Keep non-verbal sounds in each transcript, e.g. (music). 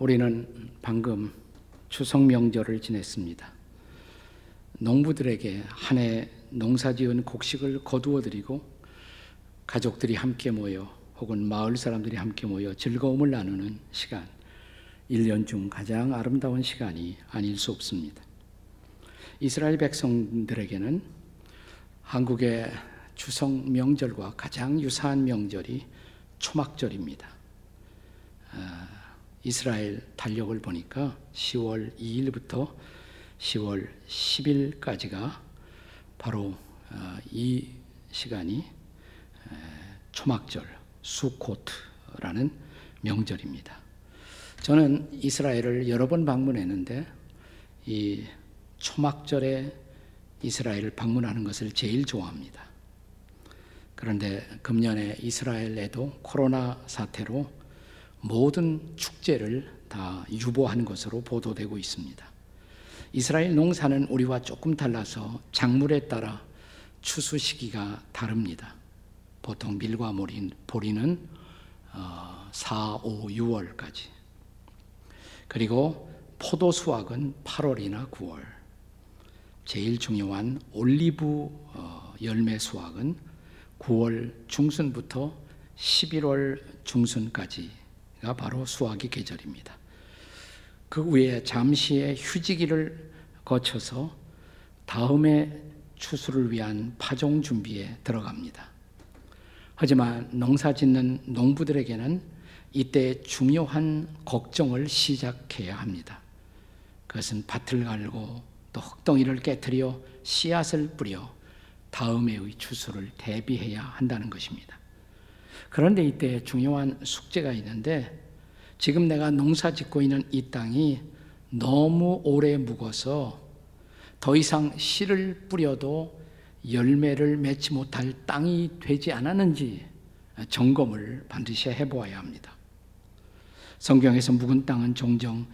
우리는 방금 추석 명절을 지냈습니다. 농부들에게 한 해 농사 지은 곡식을 거두어 드리고 가족들이 함께 모여 혹은 마을 사람들이 함께 모여 즐거움을 나누는 시간, 1년 중 가장 아름다운 시간이 아닐 수 없습니다. 이스라엘 백성들에게는 한국의 추석 명절과 가장 유사한 명절이 초막절입니다. 아, 이스라엘 달력을 보니까 10월 2일부터 10월 10일까지가 바로 아, 이 시간이 초막절, 수코트라는 명절입니다. 저는 이스라엘을 여러 번 방문했는데 이 초막절에 이스라엘을 방문하는 것을 제일 좋아합니다. 그런데 금년에 이스라엘에도 코로나 사태로 모든 축제를 다 유보한 것으로 보도되고 있습니다. 이스라엘 농사는 우리와 조금 달라서 작물에 따라 추수 시기가 다릅니다. 보통 밀과 보리는 4, 5, 6월까지. 그리고 포도 수확은 8월이나 9월. 제일 중요한 올리브 어, 열매 수확은 9월 중순부터 11월 중순까지 가 바로 수확의 계절입니다. 그 후에 잠시의 휴지기를 거쳐서 다음에 추수를 위한 파종 준비에 들어갑니다. 하지만 농사 짓는 농부들에게는 이때 중요한 걱정을 시작해야 합니다. 그것은 밭을 갈고 또 흙덩이를 깨뜨려 씨앗을 뿌려 다음해의 추수를 대비해야 한다는 것입니다. 그런데 이때 중요한 숙제가 있는데 지금 내가 농사 짓고 있는 이 땅이 너무 오래 묵어서 더 이상 씨를 뿌려도 열매를 맺지 못할 땅이 되지 않았는지 점검을 반드시 해보아야 합니다. 성경에서 묵은 땅은 종종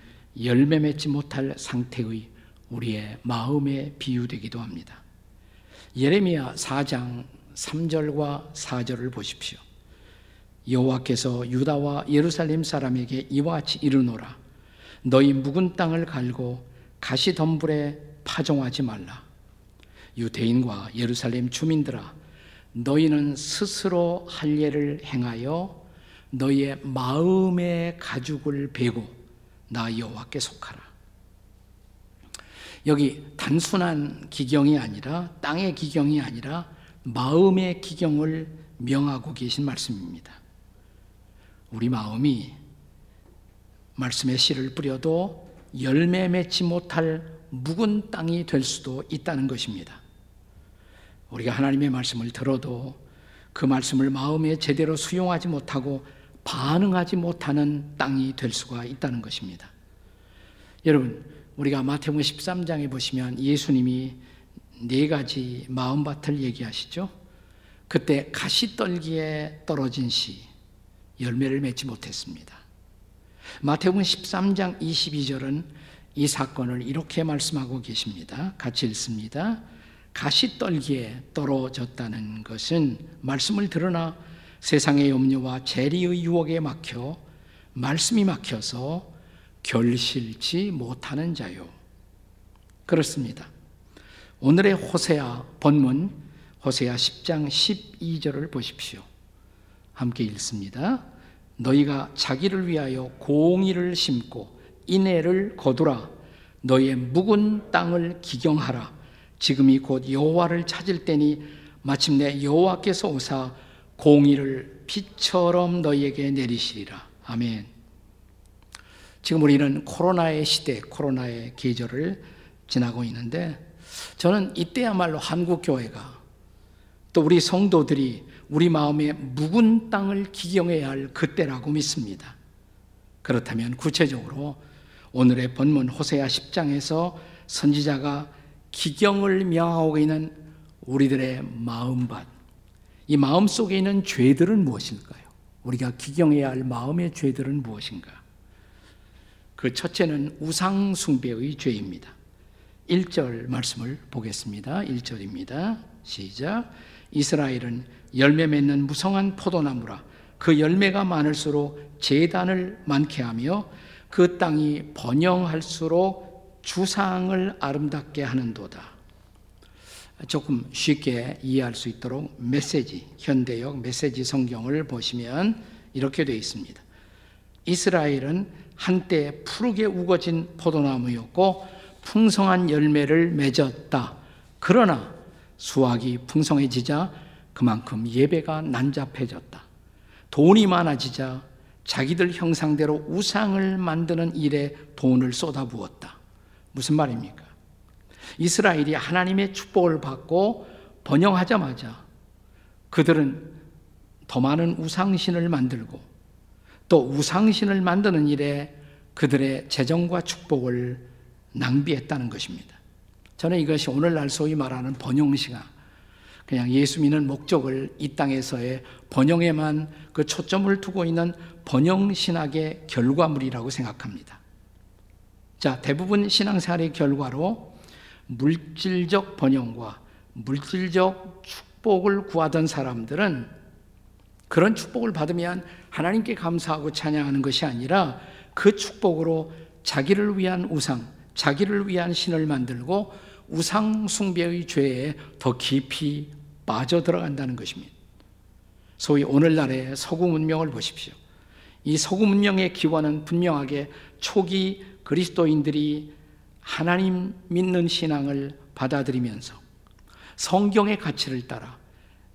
열매 맺지 못할 상태의 우리의 마음에 비유되기도 합니다. 예레미야 4장 3절과 4절을 보십시오. 여호와께서 유다와 예루살렘 사람에게 이와 같이 이르노라 너희 묵은 땅을 갈고 가시덤불에 파종하지 말라 유대인과 예루살렘 주민들아 너희는 스스로 할 일을 행하여 너희의 마음의 가죽을 베고 나 여호와께 속하라. 여기 단순한 기경이 아니라 땅의 기경이 아니라 마음의 기경을 명하고 계신 말씀입니다. 우리 마음이 말씀의 씨를 뿌려도 열매 맺지 못할 묵은 땅이 될 수도 있다는 것입니다. 우리가 하나님의 말씀을 들어도 그 말씀을 마음에 제대로 수용하지 못하고 반응하지 못하는 땅이 될 수가 있다는 것입니다. 여러분, 우리가 마태복음 13장에 보시면 예수님이 네 가지 마음밭을 얘기하시죠. 그때 가시떨기에 떨어진 씨 열매를 맺지 못했습니다. 마태복음 13장 22절은 이 사건을 이렇게 말씀하고 계십니다. 같이 읽습니다. 가시떨기에 떨어졌다는 것은 말씀을 들으나 세상의 염려와 재리의 유혹에 막혀 말씀이 막혀서 결실치 못하는 자요. 그렇습니다. 오늘의 호세아 본문 호세아 10장 12절을 보십시오. 함께 읽습니다. 너희가 자기를 위하여 공의를 심고 인애를 거두라 너희의 묵은 땅을 기경하라 지금이 곧 여호와를 찾을 때니 마침내 여호와께서 오사 공의를 빛처럼 너희에게 내리시리라. 아멘. 지금 우리는 코로나의 시대, 코로나의 계절을 지나고 있는데 저는 이때야말로 한국 교회가 또 우리 성도들이 우리 마음에 묵은 땅을 기경해야 할 그때라고 믿습니다. 그렇다면 구체적으로 오늘의 본문 호세아 10장에서 선지자가 기경을 명하고 있는 우리들의 마음밭, 이 마음 속에 있는 죄들은 무엇일까요? 우리가 기경해야 할 마음의 죄들은 무엇인가? 그 첫째는 우상숭배의 죄입니다. 1절 말씀을 보겠습니다. 1절입니다. 시작. 이스라엘은 열매 맺는 무성한 포도나무라 그 열매가 많을수록 재단을 많게 하며 그 땅이 번영할수록 주상을 아름답게 하는도다. 조금 쉽게 이해할 수 있도록 메시지, 현대역 메시지 성경을 보시면 이렇게 되어 있습니다. 이스라엘은 한때 푸르게 우거진 포도나무였고 풍성한 열매를 맺었다. 그러나 수확이 풍성해지자 그만큼 예배가 난잡해졌다. 돈이 많아지자 자기들 형상대로 우상을 만드는 일에 돈을 쏟아부었다. 무슨 말입니까? 이스라엘이 하나님의 축복을 받고 번영하자마자 그들은 더 많은 우상신을 만들고 또 우상신을 만드는 일에 그들의 재정과 축복을 낭비했다는 것입니다. 저는 이것이 오늘날 소위 말하는 번영시가 그냥 예수 믿는 목적을 이 땅에서의 번영에만 그 초점을 두고 있는 번영신학의 결과물이라고 생각합니다. 자, 대부분 신앙생활의 결과로 물질적 번영과 물질적 축복을 구하던 사람들은 그런 축복을 받으면 하나님께 감사하고 찬양하는 것이 아니라 그 축복으로 자기를 위한 우상, 자기를 위한 신을 만들고 우상 숭배의 죄에 더 깊이 빠져 들어간다는 것입니다. 소위 오늘날의 서구 문명을 보십시오. 이 서구 문명의 기원은 분명하게 초기 그리스도인들이 하나님 믿는 신앙을 받아들이면서 성경의 가치를 따라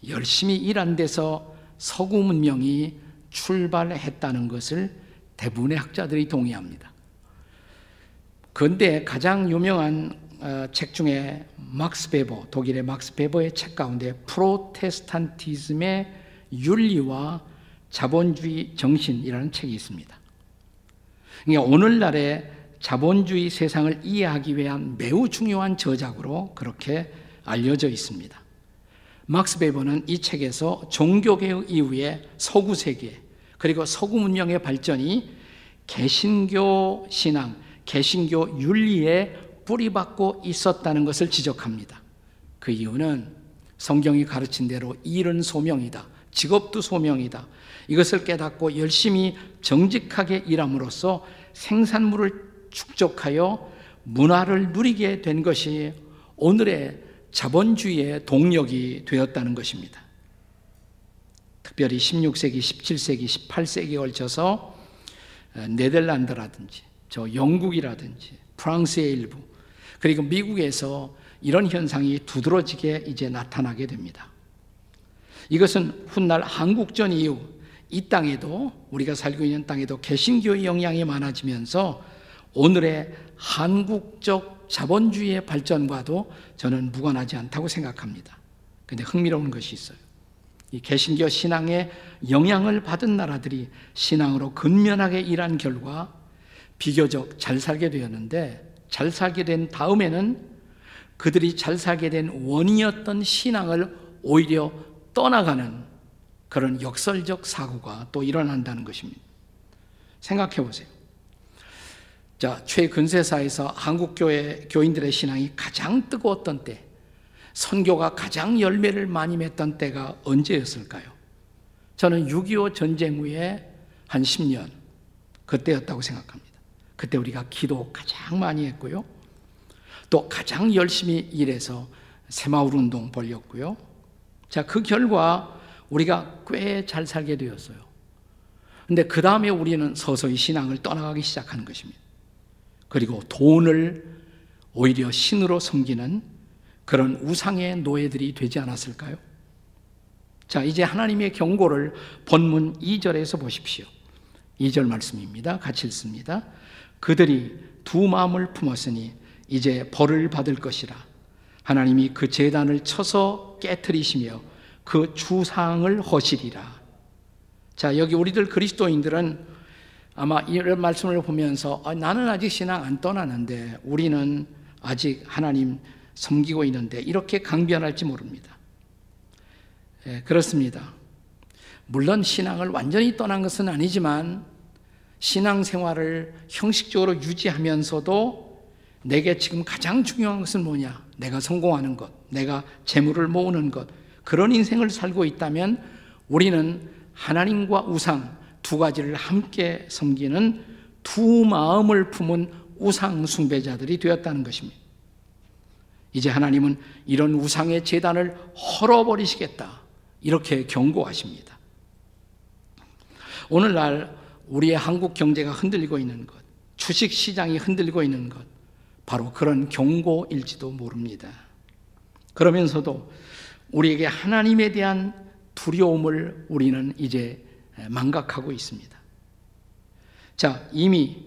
열심히 일한 데서 서구 문명이 출발했다는 것을 대부분의 학자들이 동의합니다. 그런데 가장 유명한 어, 책 중에 막스 베버, 독일의 막스 베버의 책 가운데 프로테스탄티즘의 윤리와 자본주의 정신이라는 책이 있습니다. 그러니까 오늘날의 자본주의 세상을 이해하기 위한 매우 중요한 저작으로 그렇게 알려져 있습니다. 막스 베버는 이 책에서 종교개혁 이후에 서구 세계 그리고 서구 문명의 발전이 개신교 신앙, 개신교 윤리에 뿌리박고 있었다는 것을 지적합니다. 그 이유는 성경이 가르친 대로 일은 소명이다. 직업도 소명이다. 이것을 깨닫고 열심히 정직하게 일함으로써 생산물을 축적하여 문화를 누리게 된 것이 오늘의 자본주의의 동력이 되었다는 것입니다. 특별히 16세기, 17세기, 18세기에 걸쳐서 네덜란드라든지 저 영국이라든지 프랑스의 일부 그리고 미국에서 이런 현상이 두드러지게 이제 나타나게 됩니다. 이것은 훗날 한국전 이후 이 땅에도 우리가 살고 있는 땅에도 개신교의 영향이 많아지면서 오늘의 한국적 자본주의의 발전과도 저는 무관하지 않다고 생각합니다. 근데 흥미로운 것이 있어요. 이 개신교 신앙의 영향을 받은 나라들이 신앙으로 근면하게 일한 결과 비교적 잘 살게 되었는데 잘 살게 된 다음에는 그들이 잘 살게 된 원인이었던 신앙을 오히려 떠나가는 그런 역설적 사고가 또 일어난다는 것입니다. 생각해 보세요. 자, 최근세사에서 한국교회 교인들의 신앙이 가장 뜨거웠던 때, 선교가 가장 열매를 많이 맺던 때가 언제였을까요? 저는 6.25 전쟁 후에 한 10년, 그때였다고 생각합니다. 그때 우리가 기도 가장 많이 했고요. 또 가장 열심히 일해서 새마을 운동 벌였고요. 자, 그 결과 우리가 꽤 잘 살게 되었어요. 근데 그 다음에 우리는 서서히 신앙을 떠나가기 시작하는 것입니다. 그리고 돈을 오히려 신으로 섬기는 그런 우상의 노예들이 되지 않았을까요? 자, 이제 하나님의 경고를 본문 2절에서 보십시오. 2절 말씀입니다. 같이 읽습니다. 그들이 두 마음을 품었으니 이제 벌을 받을 것이라. 하나님이 그 재단을 쳐서 깨뜨리시며 그 주상을 허시리라. 자, 여기 우리들 그리스도인들은 아마 이런 말씀을 보면서 아, 나는 아직 신앙 안 떠나는데 우리는 아직 하나님 섬기고 있는데 이렇게 강변할지 모릅니다. 예, 그렇습니다. 물론 신앙을 완전히 떠난 것은 아니지만 신앙 생활을 형식적으로 유지하면서도 내게 지금 가장 중요한 것은 뭐냐? 내가 성공하는 것, 내가 재물을 모으는 것, 그런 인생을 살고 있다면 우리는 하나님과 우상 두 가지를 함께 섬기는 두 마음을 품은 우상 숭배자들이 되었다는 것입니다. 이제 하나님은 이런 우상의 재단을 헐어버리시겠다. 이렇게 경고하십니다. 오늘날 우리의 한국 경제가 흔들리고 있는 것, 주식 시장이 흔들리고 있는 것, 바로 그런 경고일지도 모릅니다. 그러면서도 우리에게 하나님에 대한 두려움을 우리는 이제 망각하고 있습니다. 자, 이미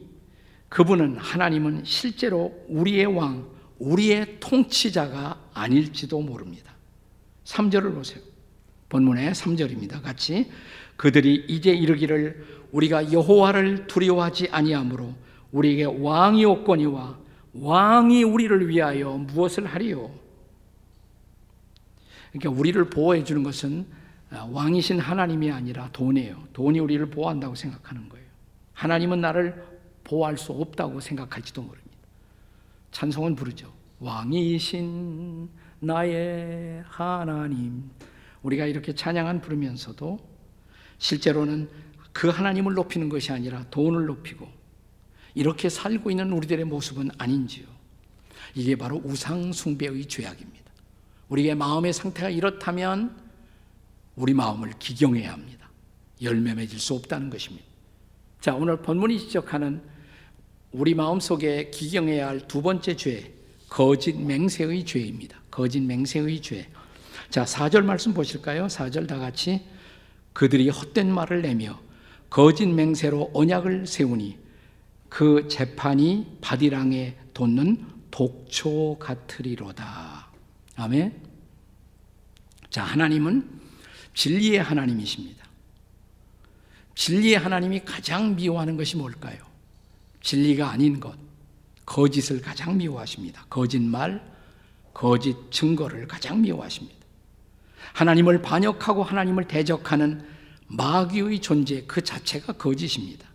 그분은 하나님은 실제로 우리의 왕, 우리의 통치자가 아닐지도 모릅니다. 3절을 보세요. 본문의 3절입니다. 같이 그들이 이제 이르기를 우리가 여호와를 두려워하지 아니하므로 우리에게 왕이 없거니와 왕이 우리를 위하여 무엇을 하리요? 그러니까 우리를 보호해 주는 것은 왕이신 하나님이 아니라 돈이에요. 돈이 우리를 보호한다고 생각하는 거예요. 하나님은 나를 보호할 수 없다고 생각할지도 모릅니다. 찬송은 부르죠. 왕이신 나의 하나님. 우리가 이렇게 찬양한 부르면서도 실제로는 그 하나님을 높이는 것이 아니라 돈을 높이고 이렇게 살고 있는 우리들의 모습은 아닌지요. 이게 바로 우상숭배의 죄악입니다. 우리의 마음의 상태가 이렇다면 우리 마음을 기경해야 합니다. 열매 맺을 수 없다는 것입니다. 자, 오늘 본문이 지적하는 우리 마음 속에 기경해야 할 두 번째 죄, 거짓 맹세의 죄입니다. 거짓 맹세의 죄. 자, 4절 말씀 보실까요? 4절 다 같이 그들이 헛된 말을 내며 거짓 맹세로 언약을 세우니 그 재판이 바디랑에 돋는 독초 같으리로다. 아멘. 자, 하나님은 진리의 하나님이십니다. 진리의 하나님이 가장 미워하는 것이 뭘까요? 진리가 아닌 것, 거짓을 가장 미워하십니다. 거짓말, 거짓 증거를 가장 미워하십니다. 하나님을 반역하고 하나님을 대적하는 마귀의 존재 그 자체가 거짓입니다.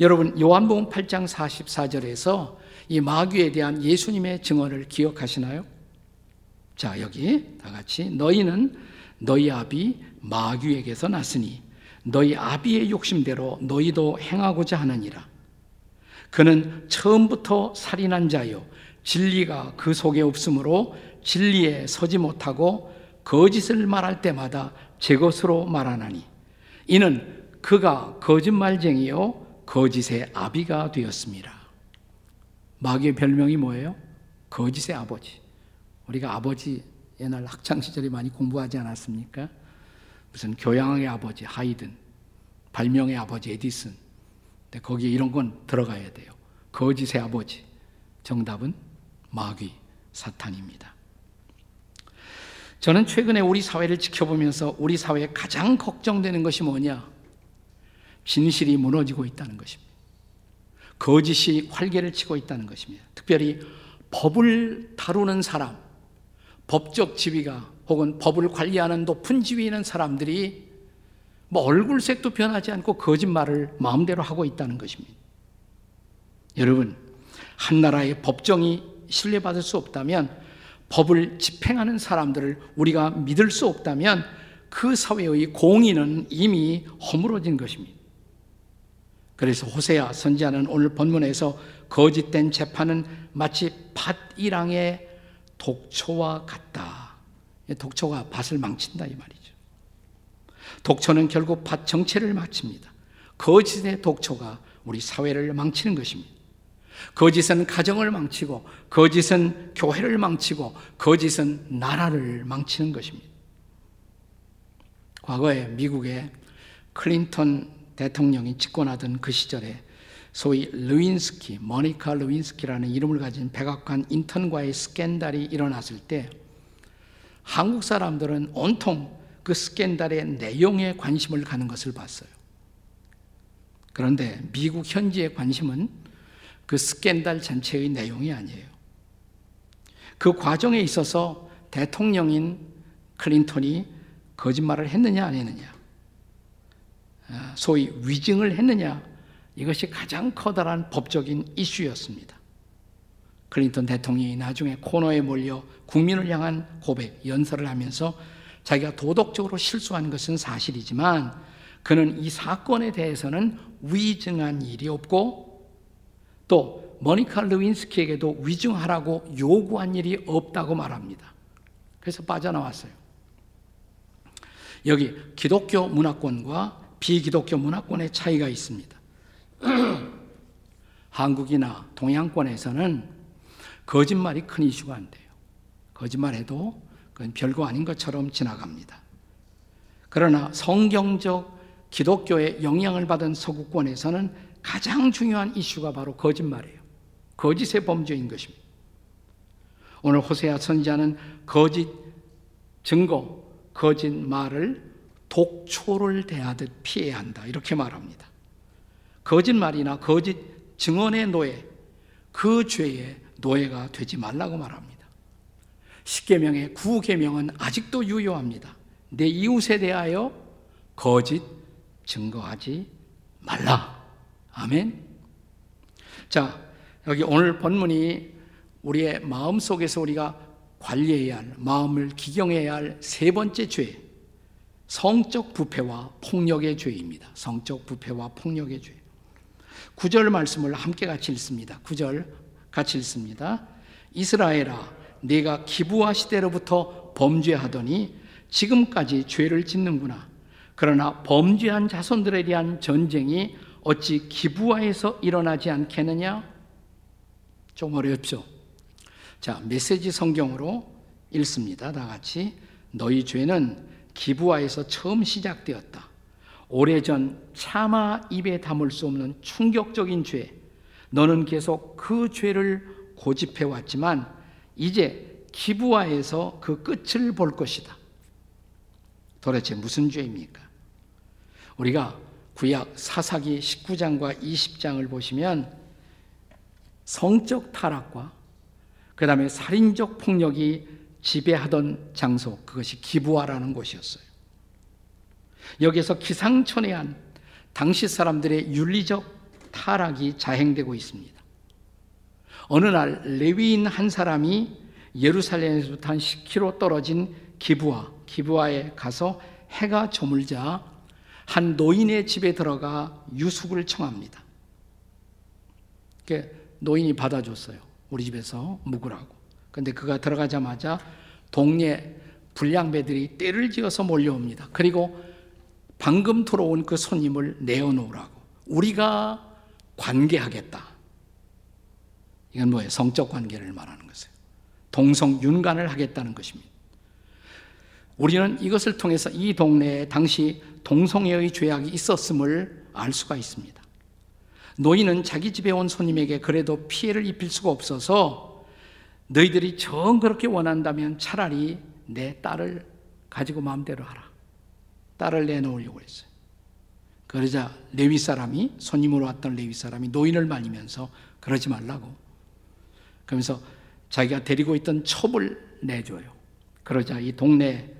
여러분 요한복음 8장 44절에서 이 마귀에 대한 예수님의 증언을 기억하시나요? 자, 여기 다 같이 너희는 너희 아비 마귀에게서 났으니 너희 아비의 욕심대로 너희도 행하고자 하느니라. 그는 처음부터 살인한 자요 진리가 그 속에 없으므로 진리에 서지 못하고 거짓을 말할 때마다 제 것으로 말하나니 이는 그가 거짓말쟁이요 거짓의 아비가 되었습니다. 마귀의 별명이 뭐예요? 거짓의 아버지. 우리가 아버지 옛날 학창 시절에 많이 공부하지 않았습니까? 무슨 교양의 아버지 하이든, 발명의 아버지 에디슨. 근데 거기에 이런 건 들어가야 돼요. 거짓의 아버지. 정답은 마귀, 사탄입니다. 저는 최근에 우리 사회를 지켜보면서 우리 사회에 가장 걱정되는 것이 뭐냐? 진실이 무너지고 있다는 것입니다. 거짓이 활개를 치고 있다는 것입니다. 특별히 법을 다루는 사람, 법적 지위가 혹은 법을 관리하는 높은 지위에 있는 사람들이 뭐 얼굴색도 변하지 않고 거짓말을 마음대로 하고 있다는 것입니다. 여러분, 한 나라의 법정이 신뢰받을 수 없다면 법을 집행하는 사람들을 우리가 믿을 수 없다면 그 사회의 공의는 이미 허물어진 것입니다. 그래서 호세아 선지자는 오늘 본문에서 거짓된 재판은 마치 밭이랑의 독초와 같다. 독초가 밭을 망친다 이 말이죠. 독초는 결국 밭 정체를 망칩니다. 거짓의 독초가 우리 사회를 망치는 것입니다. 거짓은 가정을 망치고, 거짓은 교회를 망치고, 거짓은 나라를 망치는 것입니다. 과거에 미국의 클린턴 대통령이 집권하던 그 시절에 소위 르윈스키, 모니카 르윈스키라는 이름을 가진 백악관 인턴과의 스캔들이 일어났을 때 한국 사람들은 온통 그 스캔들의 내용에 관심을 가는 것을 봤어요. 그런데 미국 현지의 관심은 그 스캔들 전체의 내용이 아니에요. 그 과정에 있어서 대통령인 클린턴이 거짓말을 했느냐 안 했느냐 아, 소위 위증을 했느냐 이것이 가장 커다란 법적인 이슈였습니다. 클린턴 대통령이 나중에 코너에 몰려 국민을 향한 고백, 연설을 하면서 자기가 도덕적으로 실수한 것은 사실이지만 그는 이 사건에 대해서는 위증한 일이 없고 또 모니카 르윈스키에게도 위증하라고 요구한 일이 없다고 말합니다. 그래서 빠져나왔어요. 여기 기독교 문화권과 비기독교 문화권의 차이가 있습니다. (clears throat) 한국이나 동양권에서는 거짓말이 큰 이슈가 안 돼요. 거짓말해도 그건 별거 아닌 것처럼 지나갑니다. 그러나 성경적 기독교의 영향을 받은 서구권에서는 가장 중요한 이슈가 바로 거짓말이에요. 거짓의 범죄인 것입니다. 오늘 호세아 선지자는 거짓 증거, 거짓 말을 독초를 대하듯 피해야 한다. 이렇게 말합니다. 거짓말이나 거짓 증언의 노예, 그 죄의 노예가 되지 말라고 말합니다. 10계명의 9계명은 아직도 유효합니다. 내 이웃에 대하여 거짓 증거하지 말라. 아멘. 자, 여기 오늘 본문이 우리의 마음 속에서 우리가 관리해야 할, 마음을 기경해야 할 세 번째 죄, 성적 부패와 폭력의 죄입니다. 성적 부패와 폭력의 죄. 구절 말씀을 함께 같이 읽습니다. 구절 같이 읽습니다. 이스라엘아, 네가 기부와 시대로부터 범죄하더니 지금까지 죄를 짓는구나. 그러나 범죄한 자손들에 대한 전쟁이 어찌 기부와에서 일어나지 않겠느냐? 좀 어렵죠. 자, 메시지 성경으로 읽습니다. 다 같이. 너희 죄는 기부와에서 처음 시작되었다. 오래전 차마 입에 담을 수 없는 충격적인 죄. 너는 계속 그 죄를 고집해 왔지만 이제 기부와에서 그 끝을 볼 것이다. 도대체 무슨 죄입니까? 우리가 구약 사사기 19장과 20장을 보시면 성적 타락과 그 다음에 살인적 폭력이 지배하던 장소, 그것이 기부하라는 곳이었어요. 여기에서 기상천외한 당시 사람들의 윤리적 타락이 자행되고 있습니다. 어느 날 레위인 한 사람이 예루살렘에서부터 한 10km 떨어진 기부하, 기부하에 가서 해가 저물자 한 노인의 집에 들어가 유숙을 청합니다. 노인이 받아줬어요. 우리 집에서 묵으라고. 근데 그가 들어가자마자 동네 불량배들이 때를 지어서 몰려옵니다. 그리고 방금 들어온 그 손님을 내어놓으라고. 우리가 관계하겠다. 이건 뭐예요? 성적 관계를 말하는 것이에요. 동성 윤관을 하겠다는 것입니다. 우리는 이것을 통해서 이 동네에 당시 동성애의 죄악이 있었음을 알 수가 있습니다. 노인은 자기 집에 온 손님에게 그래도 피해를 입힐 수가 없어서 너희들이 정 그렇게 원한다면 차라리 내 딸을 가지고 마음대로 하라. 딸을 내놓으려고 했어요. 그러자 레위 사람이 손님으로 왔던 레위 사람이 노인을 말리면서 그러지 말라고. 그러면서 자기가 데리고 있던 첩을 내줘요. 그러자 이 동네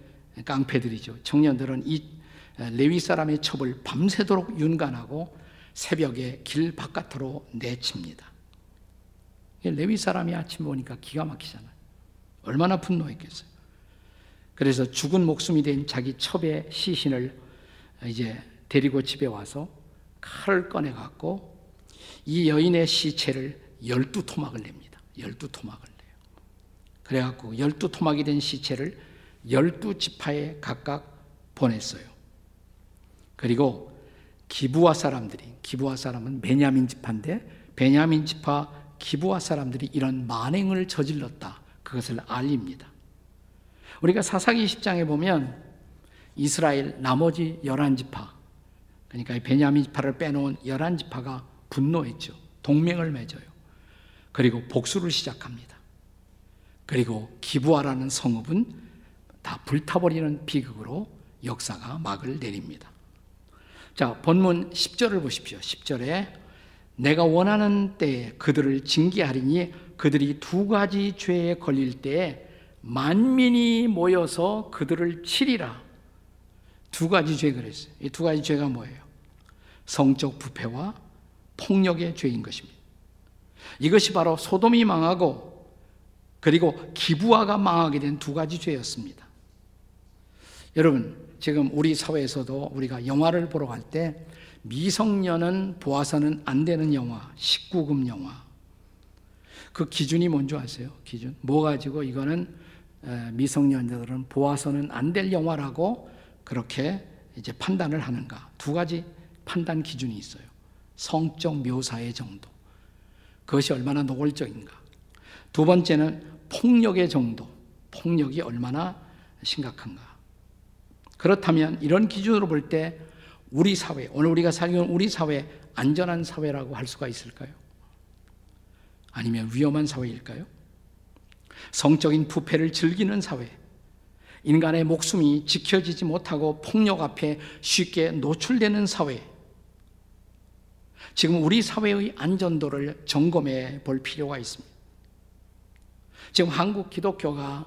깡패들이죠. 청년들은 이 레위 사람의 첩을 밤새도록 윤관하고 새벽에 길 바깥으로 내칩니다. 레위 사람이 아침 보니까 기가 막히잖아요. 얼마나 분노했겠어요. 그래서 죽은 목숨이 된 자기 첩의 시신을 이제 데리고 집에 와서 칼을 꺼내 갖고 이 여인의 시체를 열두 토막을 냅니다. 열두 토막을 내요. 그래 갖고 열두 토막이 된 시체를 열두 지파에 각각 보냈어요. 그리고 기부와 사람들이 기부와 사람은 베냐민 지파인데 베냐민 지파 기부와 사람들이 이런 만행을 저질렀다. 그것을 알립니다. 우리가 사사기 10장에 보면 이스라엘 나머지 11지파 그러니까 베냐민 지파를 빼놓은 11지파가 분노했죠. 동맹을 맺어요. 그리고 복수를 시작합니다. 그리고 기부하라는 성읍은 다 불타버리는 비극으로 역사가 막을 내립니다. 자, 본문 10절을 보십시오. 10절에 내가 원하는 때에 그들을 징계하리니 그들이 두 가지 죄에 걸릴 때에 만민이 모여서 그들을 치리라. 두 가지 죄 그랬어요. 이 두 가지 죄가 뭐예요? 성적 부패와 폭력의 죄인 것입니다. 이것이 바로 소돔이 망하고 그리고 기부화가 망하게 된 두 가지 죄였습니다. 여러분, 지금 우리 사회에서도 우리가 영화를 보러 갈 때 미성년은 보아서는 안 되는 영화, 19금 영화. 그 기준이 뭔지 아세요? 기준. 뭐 가지고 이거는 미성년자들은 보아서는 안 될 영화라고 그렇게 이제 판단을 하는가? 두 가지 판단 기준이 있어요. 성적 묘사의 정도. 그것이 얼마나 노골적인가. 두 번째는 폭력의 정도. 폭력이 얼마나 심각한가. 그렇다면 이런 기준으로 볼 때 우리 사회, 오늘 우리가 살고 우리 사회 안전한 사회라고 할 수가 있을까요? 아니면 위험한 사회일까요? 성적인 부패를 즐기는 사회, 인간의 목숨이 지켜지지 못하고 폭력 앞에 쉽게 노출되는 사회, 지금 우리 사회의 안전도를 점검해 볼 필요가 있습니다. 지금 한국 기독교가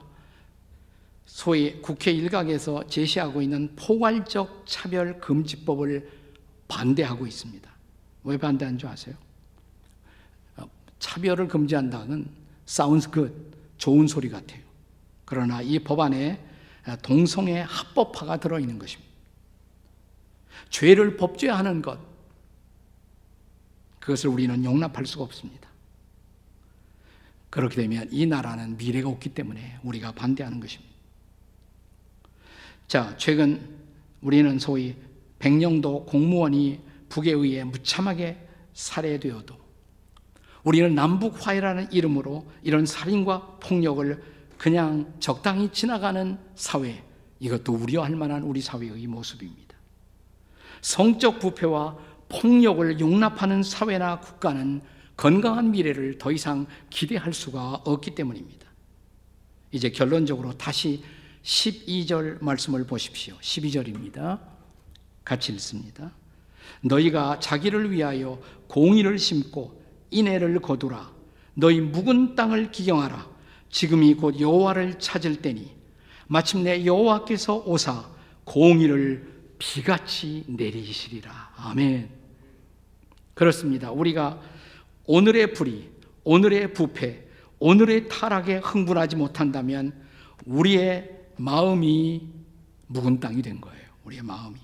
소위 국회 일각에서 제시하고 있는 포괄적 차별 금지법을 반대하고 있습니다. 왜 반대한 줄 아세요? 어, 차별을 금지한다는 sounds good, 좋은 소리 같아요. 그러나 이 법안에 동성애 합법화가 들어있는 것입니다. 죄를 법죄하는 것, 그것을 우리는 용납할 수가 없습니다. 그렇게 되면 이 나라는 미래가 없기 때문에 우리가 반대하는 것입니다. 자, 최근 우리는 소위 백령도 공무원이 북에 의해 무참하게 살해되어도 우리는 남북 화해라는 이름으로 이런 살인과 폭력을 그냥 적당히 지나가는 사회, 이것도 우려할 만한 우리 사회의 모습입니다. 성적 부패와 폭력을 용납하는 사회나 국가는 건강한 미래를 더 이상 기대할 수가 없기 때문입니다. 이제 결론적으로 다시 12절 말씀을 보십시오. 12절입니다. 같이 읽습니다. 너희가 자기를 위하여 공의를 심고 인애를 거두라. 너희 묵은 땅을 기경하라. 지금이 곧 여호와를 찾을 때니 마침내 여호와께서 오사 공의를 비같이 내리시리라. 아멘. 그렇습니다. 우리가 오늘의 불의, 오늘의 부패, 오늘의 타락에 흥분하지 못한다면 우리의 마음이 묵은 땅이 된 거예요. 우리의 마음이.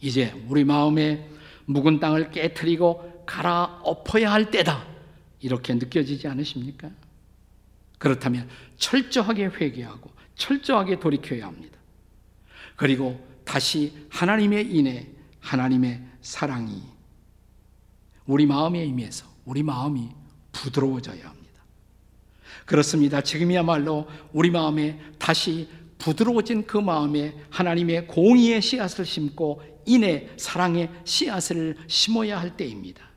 이제 우리 마음에 묵은 땅을 깨뜨리고 갈아 엎어야 할 때다. 이렇게 느껴지지 않으십니까? 그렇다면 철저하게 회개하고 철저하게 돌이켜야 합니다. 그리고 다시 하나님의 인애, 하나님의 사랑이 우리 마음에 임해서 우리 마음이 부드러워져야 합니다. 그렇습니다. 지금이야말로 우리 마음에 다시 부드러워진 그 마음에 하나님의 공의의 씨앗을 심고 인의 사랑의 씨앗을 심어야 할 때입니다.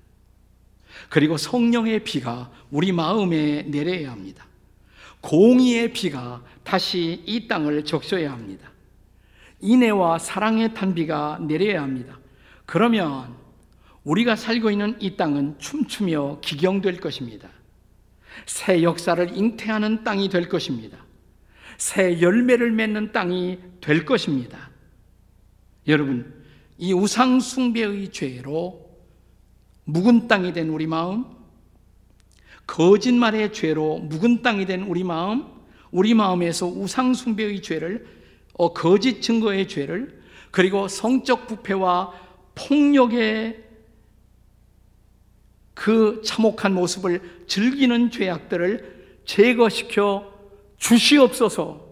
그리고 성령의 비가 우리 마음에 내려야 합니다. 공의의 비가 다시 이 땅을 적셔야 합니다. 인애와 사랑의 탄비가 내려야 합니다. 그러면 우리가 살고 있는 이 땅은 춤추며 기경될 것입니다. 새 역사를 잉태하는 땅이 될 것입니다. 새 열매를 맺는 땅이 될 것입니다. 여러분, 이 우상숭배의 죄로 묵은 땅이 된 우리 마음, 거짓말의 죄로 묵은 땅이 된 우리 마음, 우리 마음에서 우상숭배의 죄를, 어, 거짓 증거의 죄를, 그리고 성적 부패와 폭력의 그 참혹한 모습을 즐기는 죄악들을 제거시켜 주시옵소서.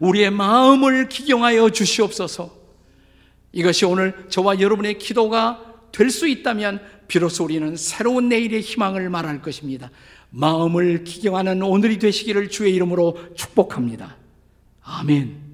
우리의 마음을 기경하여 주시옵소서. 이것이 오늘 저와 여러분의 기도가 될 수 있다면 비로소 우리는 새로운 내일의 희망을 말할 것입니다. 마음을 기경하는 오늘이 되시기를 주의 이름으로 축복합니다. 아멘.